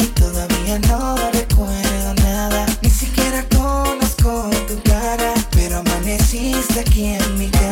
y todavía no recuerdo nada. Ni siquiera conozco tu cara, pero amaneciste aquí en mi cama.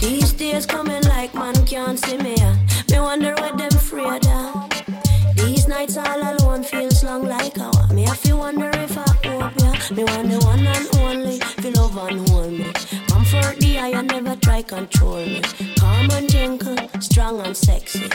These days coming like man can't see me. Me wonder what them afraid of. These nights all alone feels long like hour. Me I feel wonder if I hope ya. Me want the one and only, feel love and hold me. Comfort the eye, I never try control me. Calm and gentle, strong and sexy.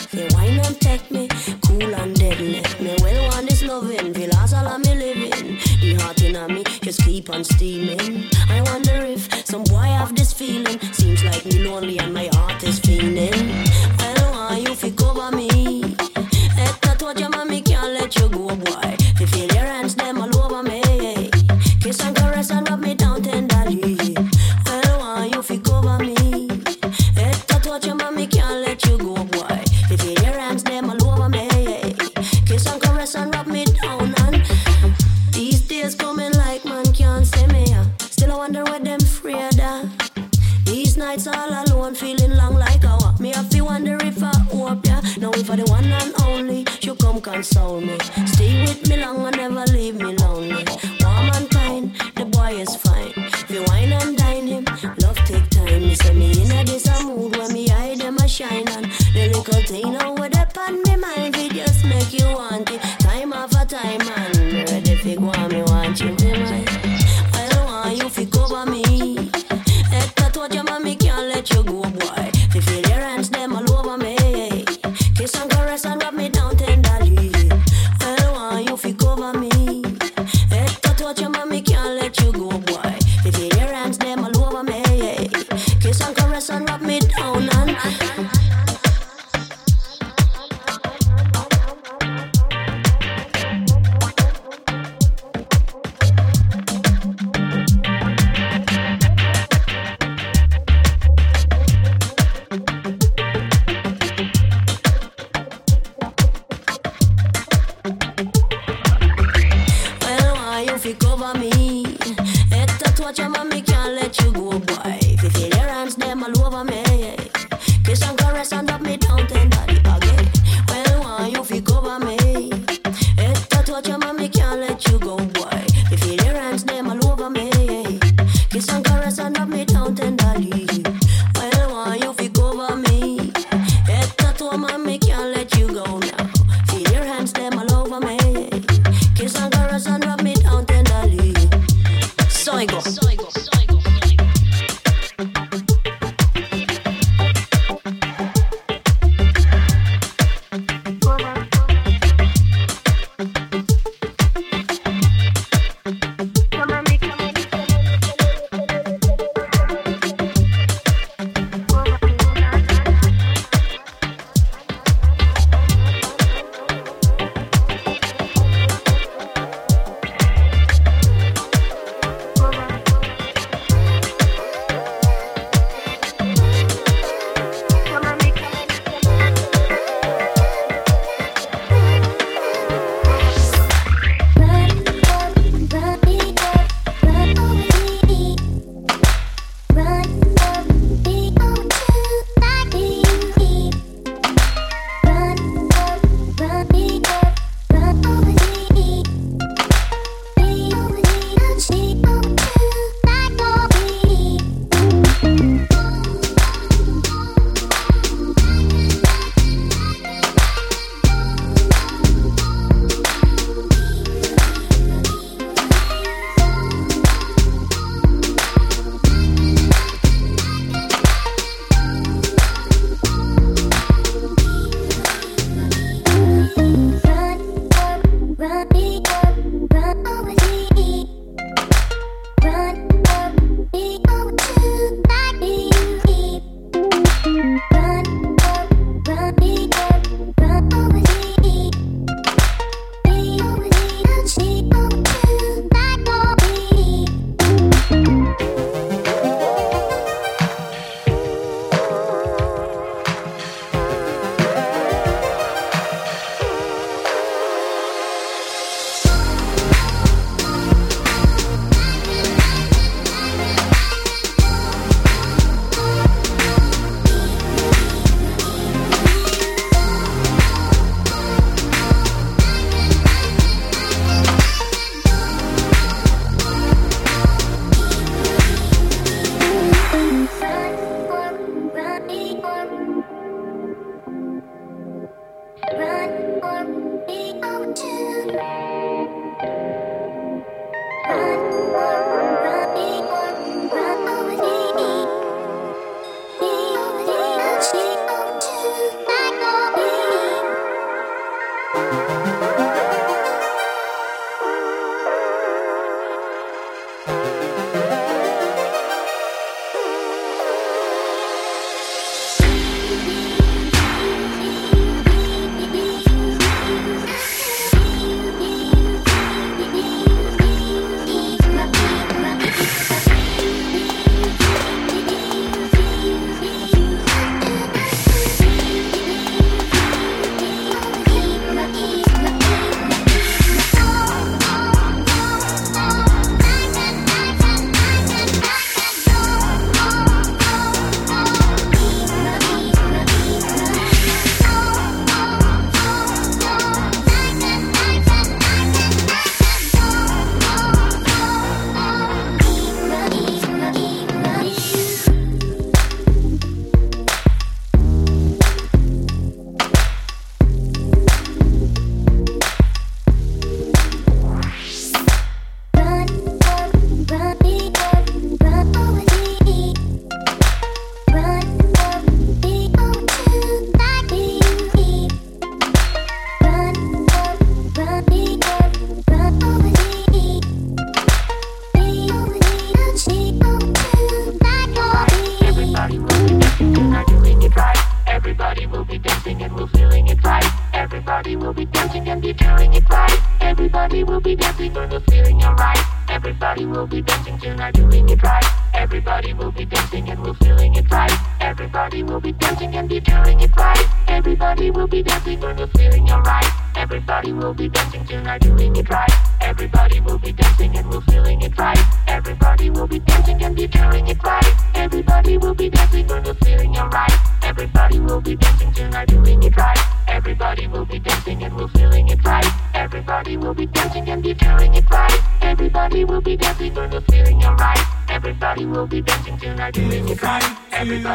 much, your mommy can't let you go, boy. If you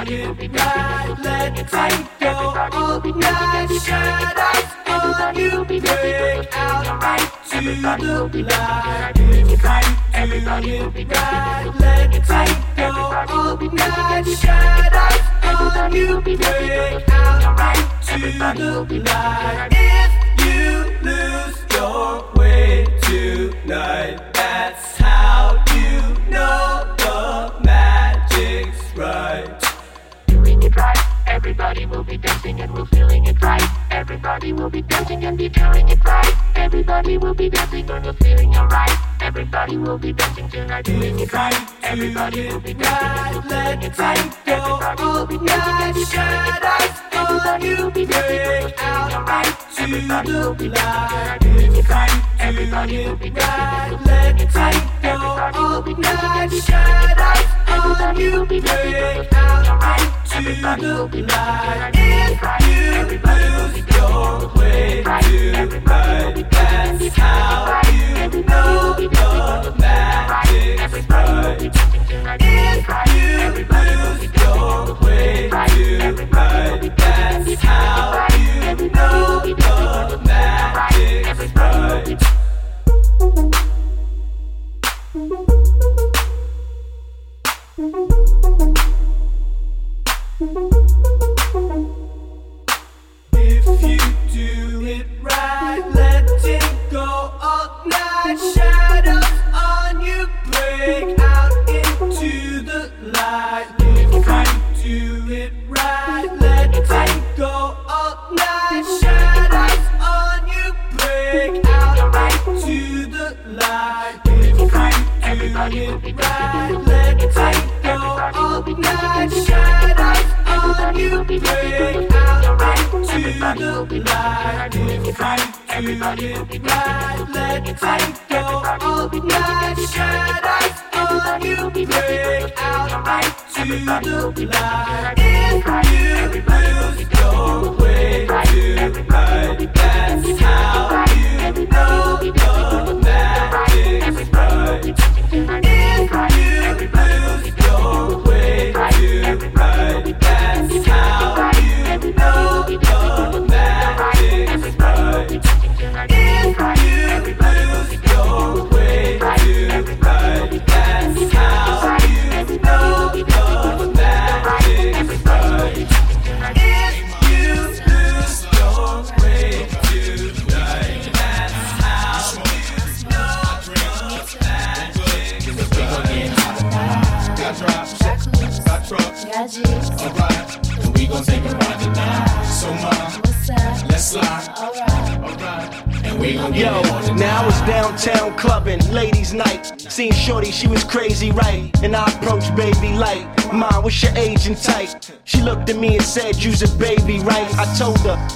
Dancing and be doing it right. Everybody will be dancing for the feeling alright. Everybody will be dancing tonight, doing it right. Everybody will be dancing and we're feeling it right. Everybody will be Everybody will be dancing tonight, doing it right. Everybody will be dancing and feeling it right. Everybody will be dancing and doing it right. Everybody will be dancing and we're feeling alright. Everybody will be dancing tonight, doing it right. Everybody will be dancing and we're it right. Everybody will be dancing and doing it right. Everybody will be dancing and we're feeling alright. Everybody will be dancing tonight, doing it right. It right. Everybody will be dancing That's how you know the magic's right.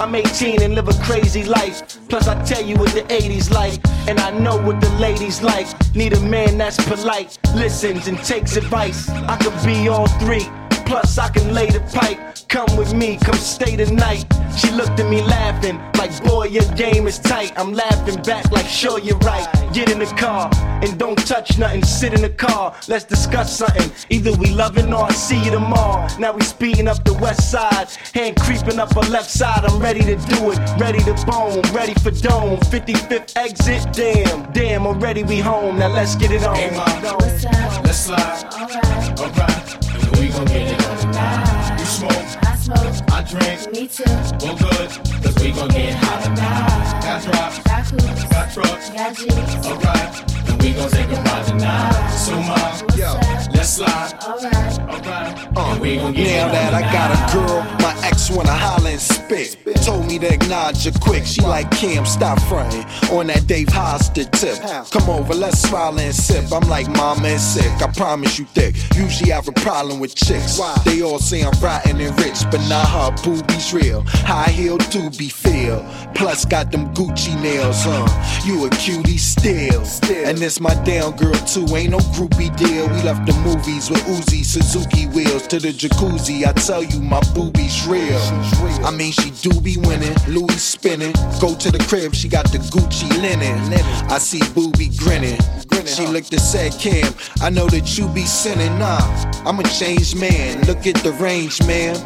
I'm 18 and live a crazy life. Plus, I tell you what the 80s like, and I know what the ladies like. Need a man that's polite, listens and takes advice. I could be all three. Plus, I can lay the pipe. Come with me, come stay the night. She looked at me laughing, like, boy, your game is tight. I'm laughing back, like, sure, you're right. Get in the car and don't touch nothing. Sit in the car, let's discuss something. Either we loving or I see you tomorrow. Now we speeding up the west side, hand creeping up her left side. I'm ready to do it, ready to bone, ready for dome. 55th exit, damn, damn, already we home. Now let's get it on. Hey, ma, What's up? let's slide, Alright. alright. And You smoke, I. I drink, Me too. well good, cause we gon' get hot tonight. Got drops, Got coops. got trucks, Got G's. alright. And we gon' take a ride tonight. So, ma, Yo, let's slide. Alright, alright. Uh, we gon' get now that I got a girl, my ex wanna holler and spit. Told me to acknowledge her quick. She like Kim, stop fronting on that Dave Hosted tip. Come over, let's smile and sip. I'm like mama and sick. I promise you thick. Usually I have a problem with chicks. They all say I'm rotten and rich, but nah, her boobies real. High heel do be feel. Plus got them Gucci nails, huh? You a cutie still. still. And this my down girl too. Ain't no groupie deal. We left the movies with Uzi Suzuki wheels to the jacuzzi. I tell you, my boobies real. I mean, she do be winning. Louis spinning. Go to the crib, she got the Gucci linen. I see booby grinning. She looked and said, Kim, I know that you be sinning. Nah, I'm a changed man. Look at the range, man.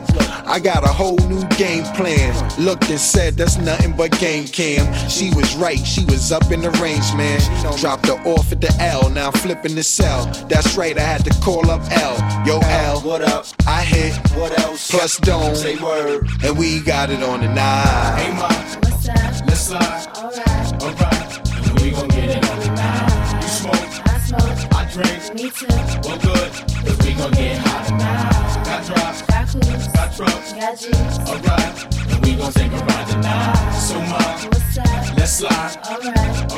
I got a whole new game plan. Looked and said, that's nothing but game cam. She was right, she was up in the range, man. Dropped her off at the L, now I'm flipping the cell. That's right, I had to call up L. Yo, L, What up? I hit. What else? Plus dome, Say word. and we got it on the nine. Hey, ma, let's slide. Alright, alright. I me too. Well, good, cause we gon' get hot tonight. Got drops, Got cools, got trucks. got G's. Alright, and we gon' take a ride tonight. So, ma, What's up? let's slide. Alright,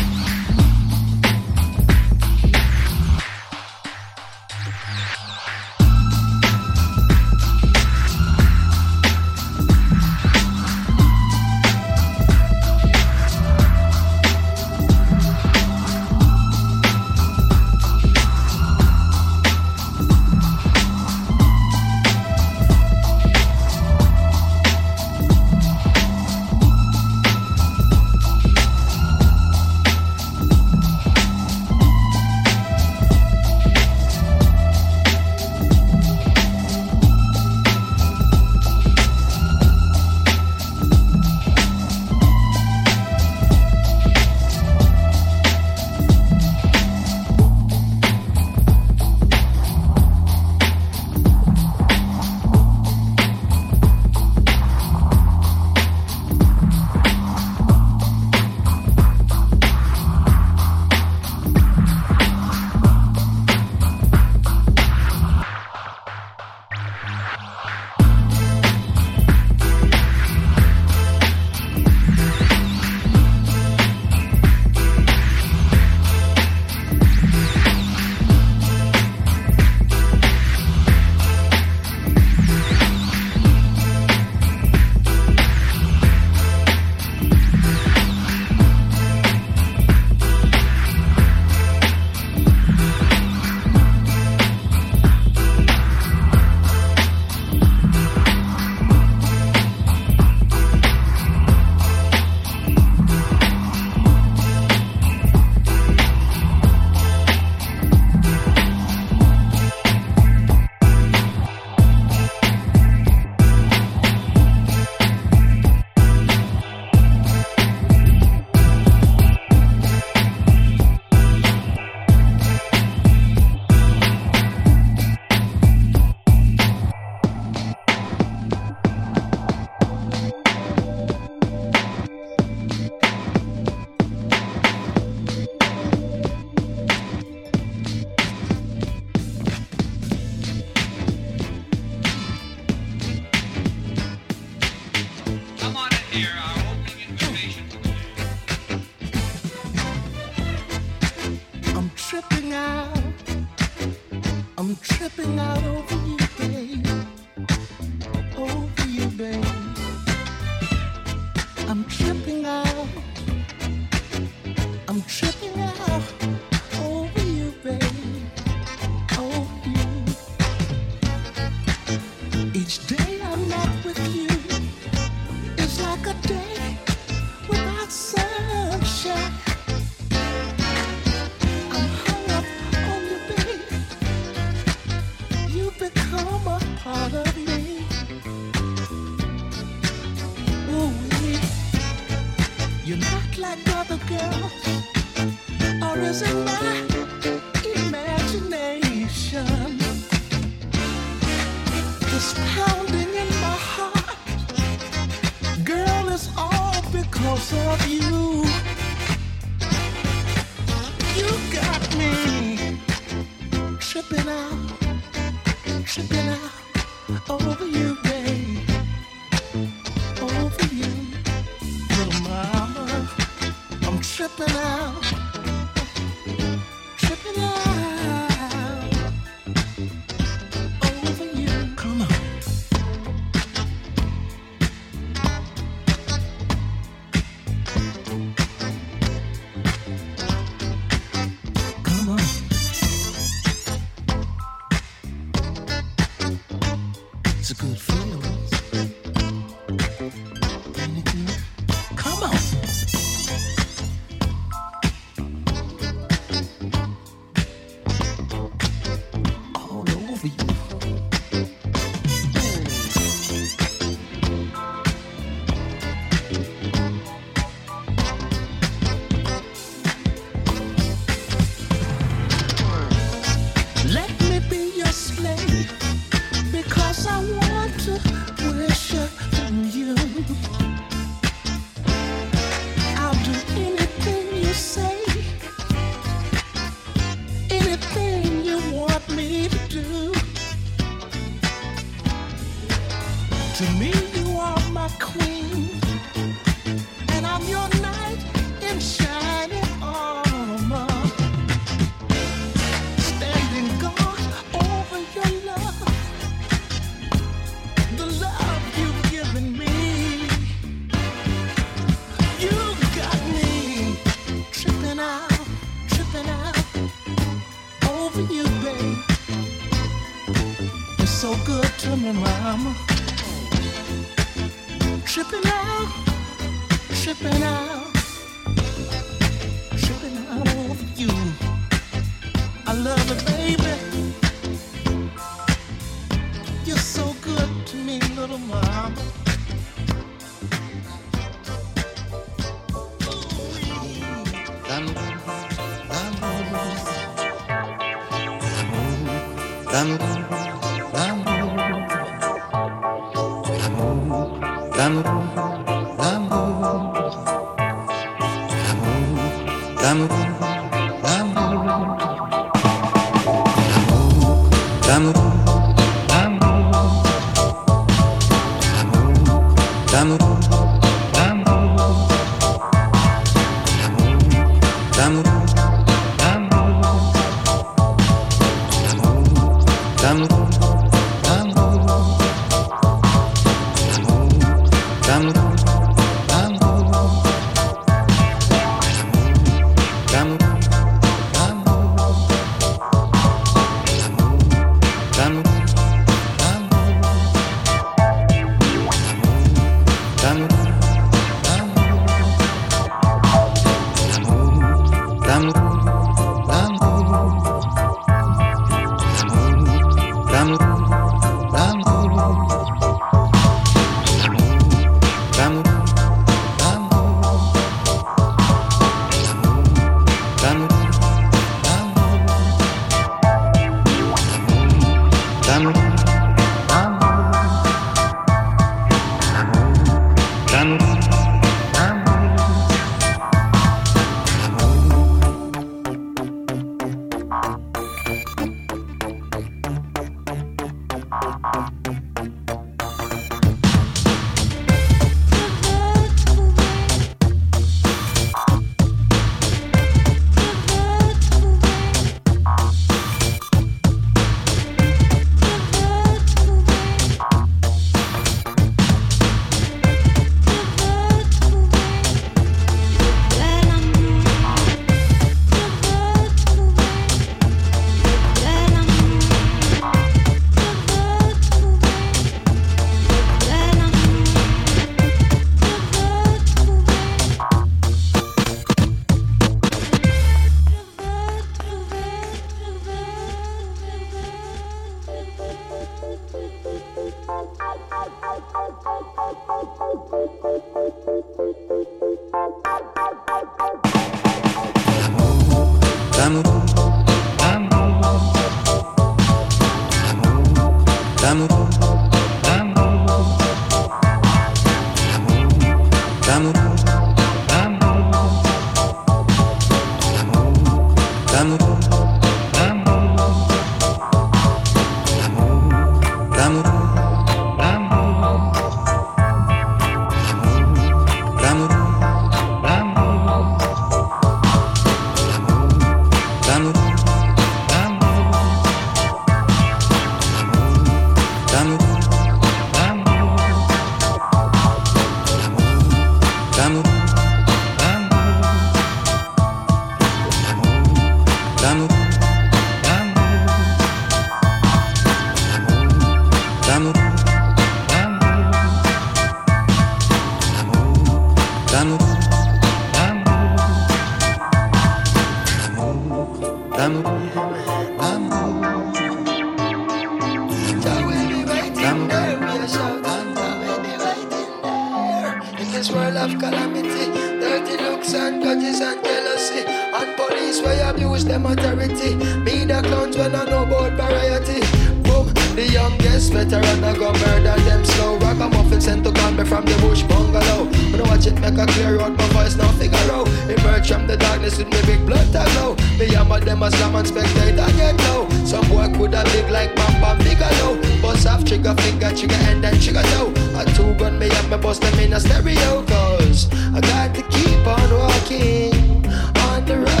police where abuse them authority. Me the clowns when I know about variety. Boom, the youngest veteran I go murder them slow. Ragamuffin sent to call me from the bush bungalow. When I watch it make a clear out, my voice now figure out. Emerge from the darkness with me big blood tag low. Me hammer them as slam and spectate I get low. Some boy could have big like bam bam bigger low. Bust off trigger finger, trigger and then trigger toe. A two gun me up, me bust them in a stereo. Cause I got to keep on walking on the road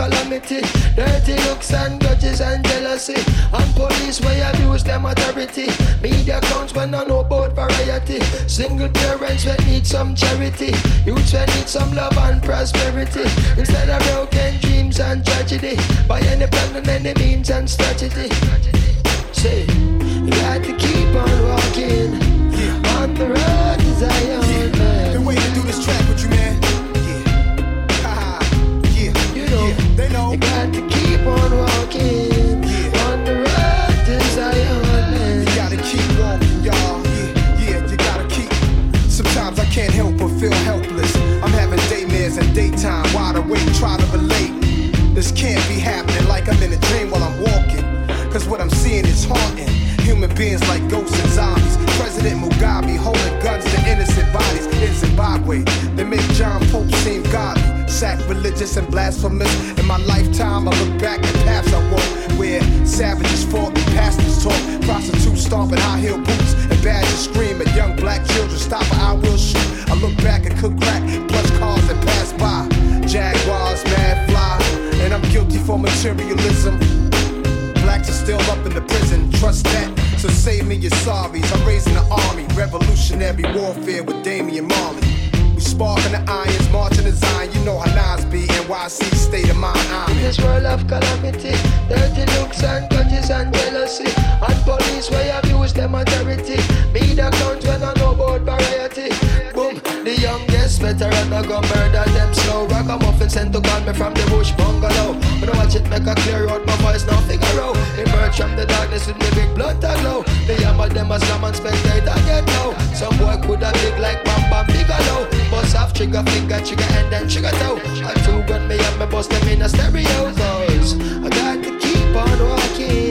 calamity, dirty looks and grudges and jealousy. And police where abuse them authority. Media counts when I know about variety. Single parents that need some charity. Youths that need some love and prosperity. Instead of broken dreams and tragedy. By any plan and any means and strategy. Say, you got to keep on walking on the road to Zion, man. Been waiting to do this track with you, man. Yeah. Yeah. You know, Yeah. They know. you got to keep on walking can't be happening like I'm in a dream while I'm walking. Cause what I'm seeing is haunting. Human beings like ghosts and zombies. President Mugabe holding guns to innocent bodies in Zimbabwe. They make John Pope seem godly, sacrilegious and blasphemous. In my lifetime, I look back at paths I walked where savages fought and pastors taught. Prostitutes stomping high heel boots and badgers scream at young black children. Stop or I will shoot. I look back and cook crack, plus cars that pass by. Jaguars, mad and I'm guilty for materialism. Blacks are still up in the prison, trust that. So save me your sorries. I'm raising the army, revolutionary warfare with Damian Marley. We sparking the irons, marching the Zion. You know how Nas be, NYC state of mind. In this world of calamity, dirty looks and grudges and jealousy, and police where you abuse them authority. Me the count when I know about variety. The youngest veteran I go murder them slow. Ragamuffin sent to call me from the bush bungalow. When I watch it make a clear out, my voice now figure out. Emerge from the darkness with me big blood tag low. Me hammer them as slam and spectate I get low. Some boy could have big like bam bam bigger low. Bust off trigger finger, trigger and then trigger toe. A two gun me up, me bust them in a stereo. Cause I got to keep on walking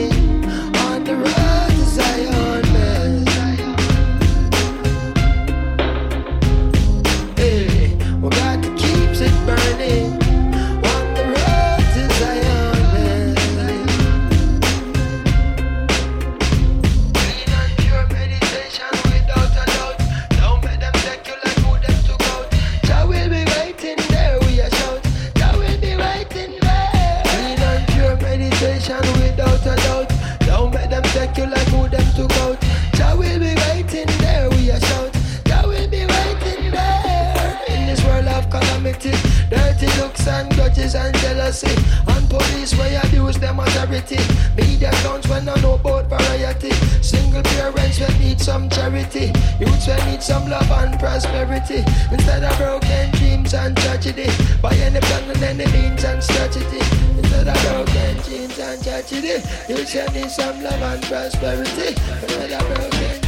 love and prosperity. Instead of broken dreams and tragedy. By any plan and any means and strategy. Instead of broken dreams and tragedy. you will need some love and prosperity. Instead of broken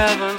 Heaven,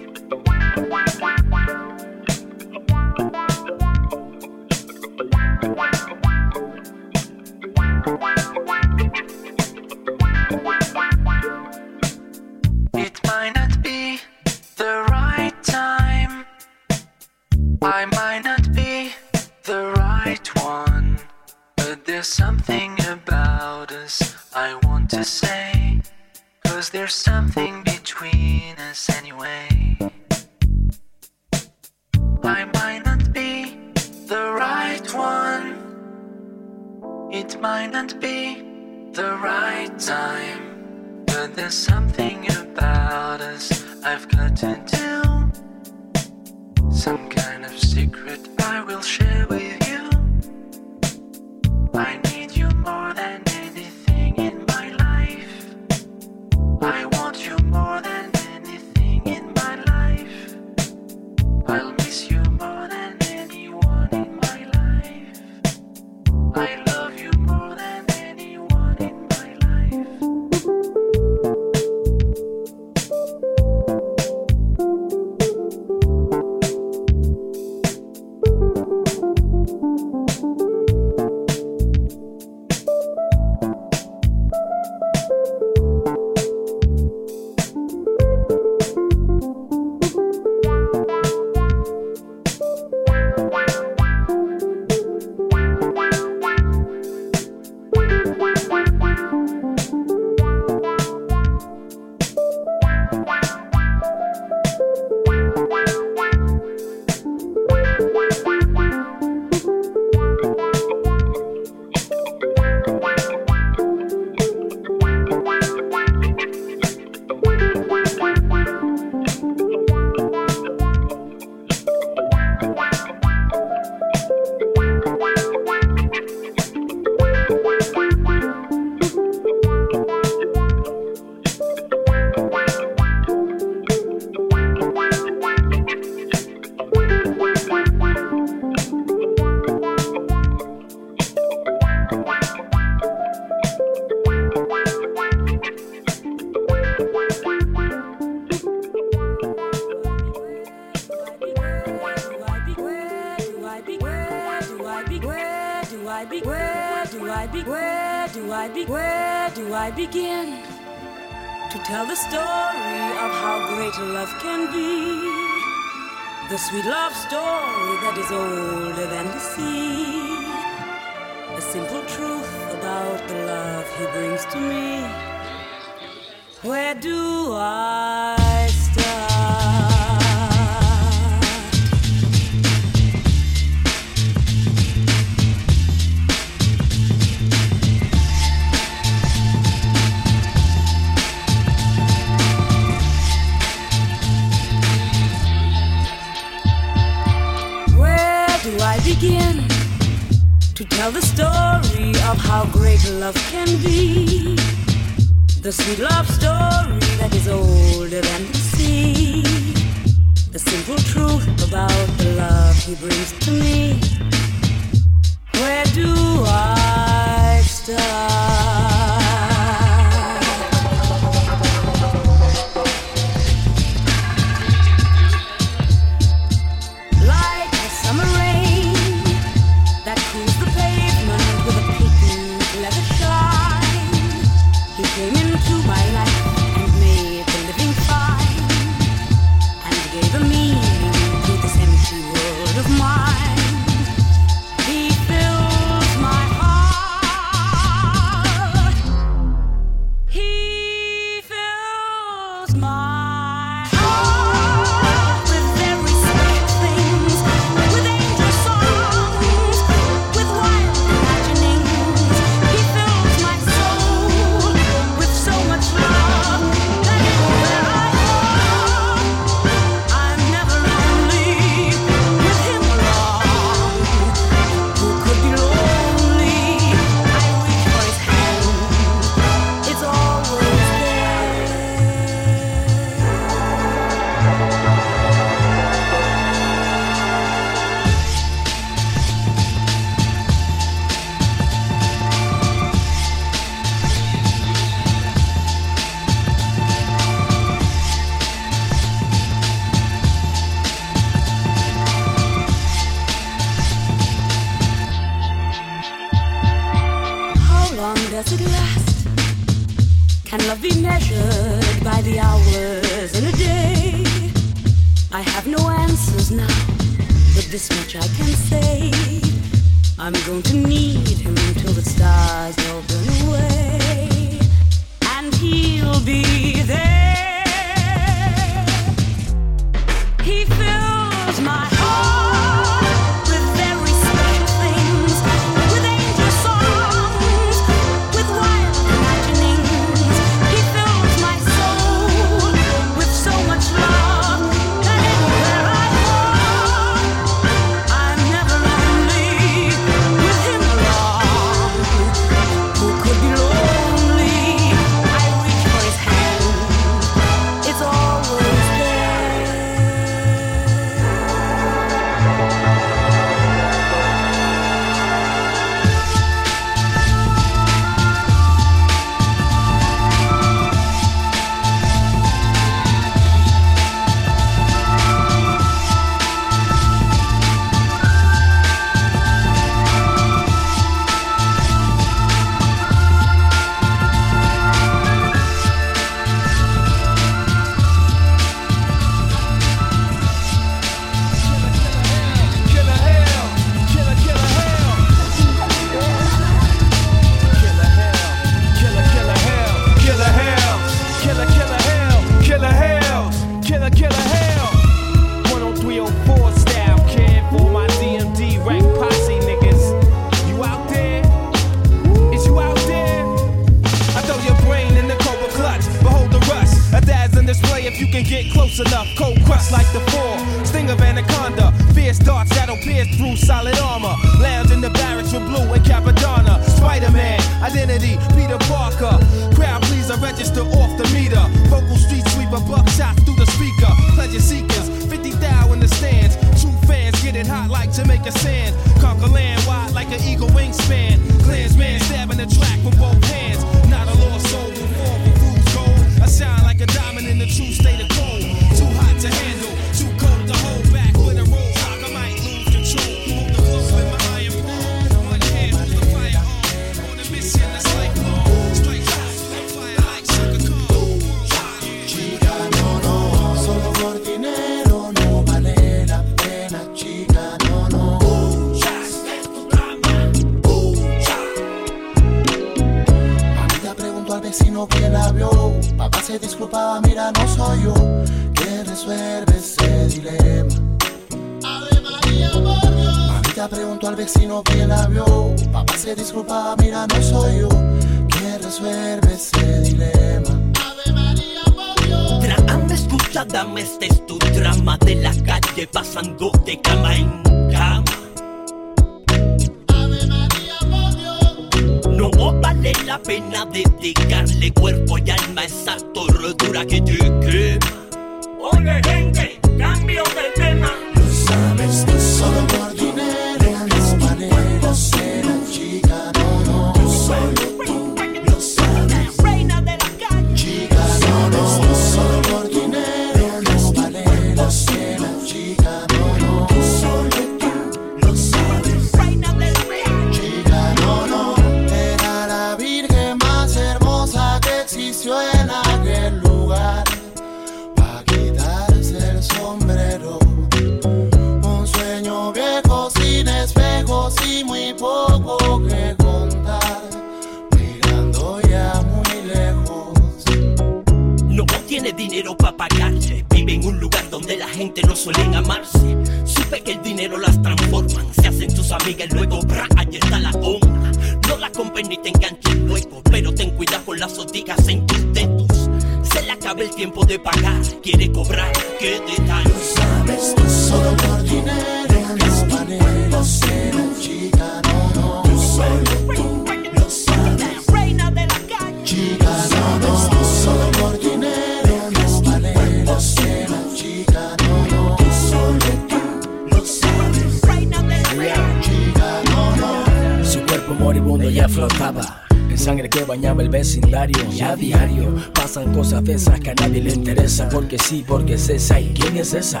porque es esa y quién es esa.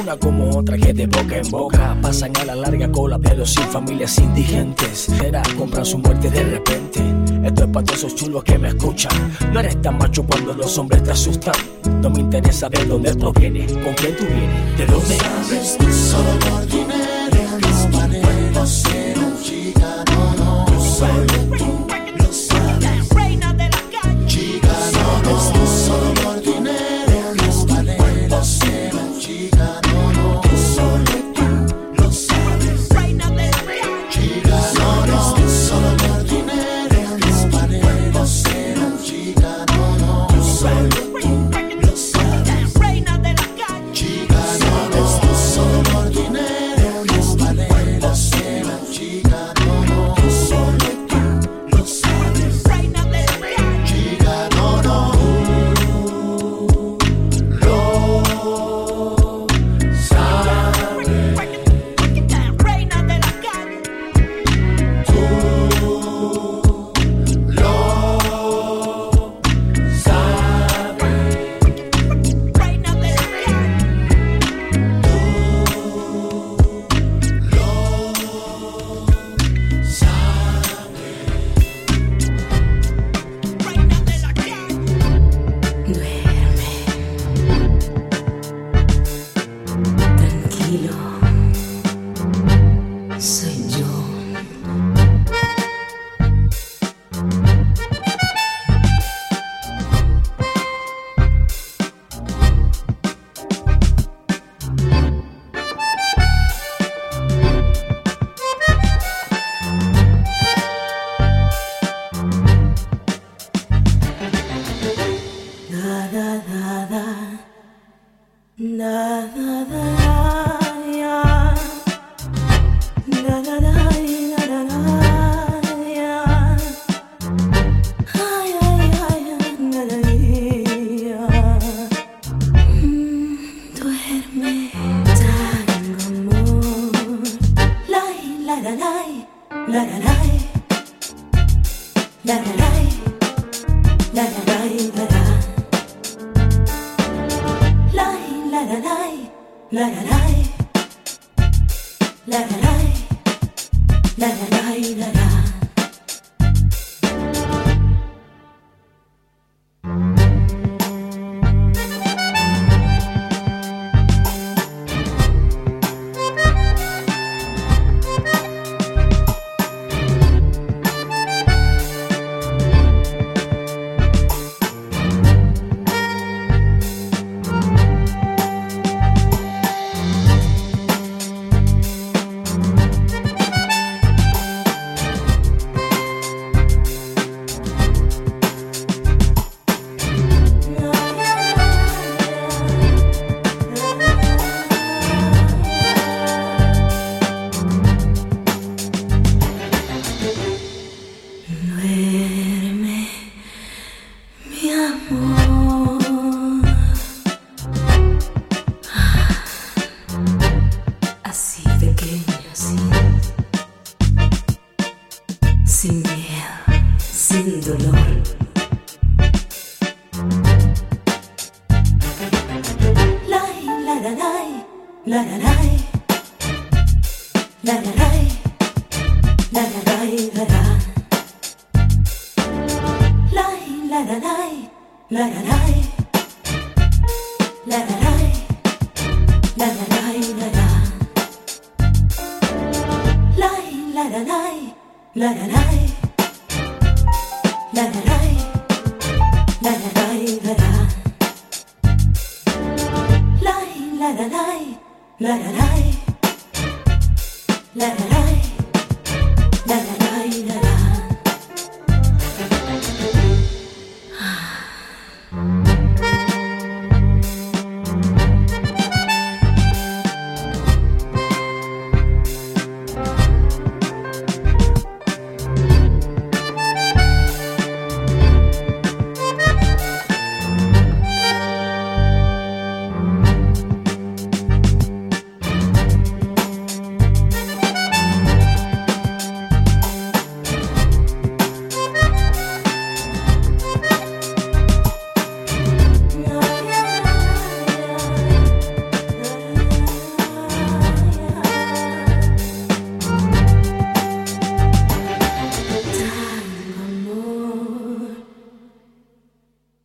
Una como otra que de boca en boca pasan a la larga cola, pero sin familias indigentes. Era compran su muerte de repente. Esto es para todos esos chulos que me escuchan. No eres tan macho cuando los hombres te asustan. No me interesa de dónde proviene, con quién tú vienes, de dónde. Sabes